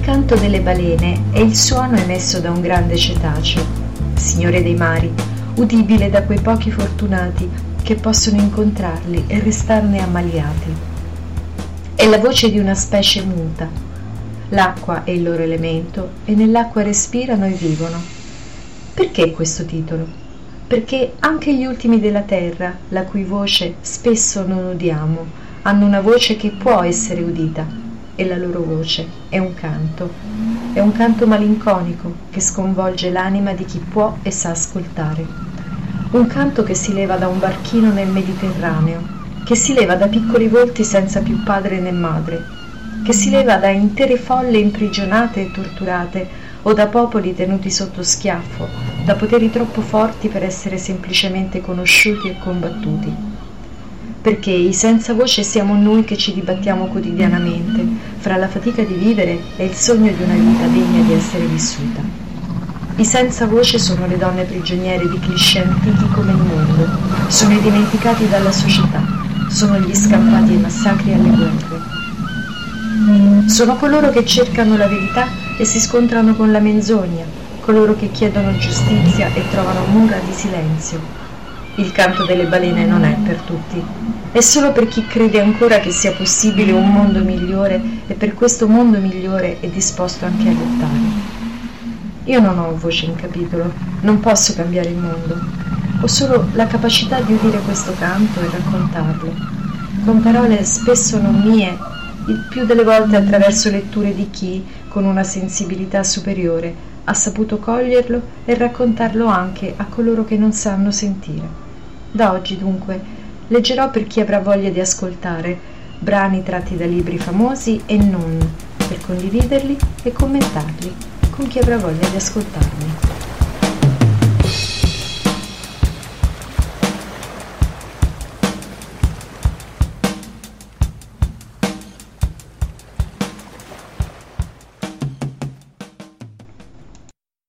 canto delle balene è il suono emesso da un grande cetaceo, signore dei mari, udibile da quei pochi fortunati che possono incontrarli e restarne ammaliati. È la voce di una specie muta. L'acqua è il loro elemento e nell'acqua respirano e vivono. Perché questo titolo? Perché anche gli ultimi della terra, la cui voce spesso non udiamo, hanno una voce che può essere udita e la loro voce è un canto, è un canto malinconico che sconvolge l'anima di chi può e sa ascoltare. Un canto che si leva da un barchino nel Mediterraneo, che si leva da piccoli volti senza più padre né madre, che si leva da intere folle imprigionate e torturate o da popoli tenuti sotto schiaffo, da poteri troppo forti per essere semplicemente conosciuti e combattuti perché i senza voce siamo noi che ci dibattiamo quotidianamente fra la fatica di vivere e il sogno di una vita degna di essere vissuta. I senza voce sono le donne prigioniere di cliché antichi come il mondo, sono i dimenticati dalla società, sono gli scampati ai massacri e alle guerre. Sono coloro che cercano la verità e si scontrano con la menzogna, coloro che chiedono giustizia e trovano mura di silenzio, il canto delle balene non è per tutti, è solo per chi crede ancora che sia possibile un mondo migliore e per questo mondo migliore è disposto anche a lottare. Io non ho voce in capitolo, non posso cambiare il mondo, ho solo la capacità di udire questo canto e raccontarlo, con parole spesso non mie, il più delle volte attraverso letture di chi, con una sensibilità superiore, ha saputo coglierlo e raccontarlo anche a coloro che non sanno sentire. Da oggi, dunque, leggerò per chi avrà voglia di ascoltare brani tratti da libri famosi e non, per condividerli e commentarli con chi avrà voglia di ascoltarli.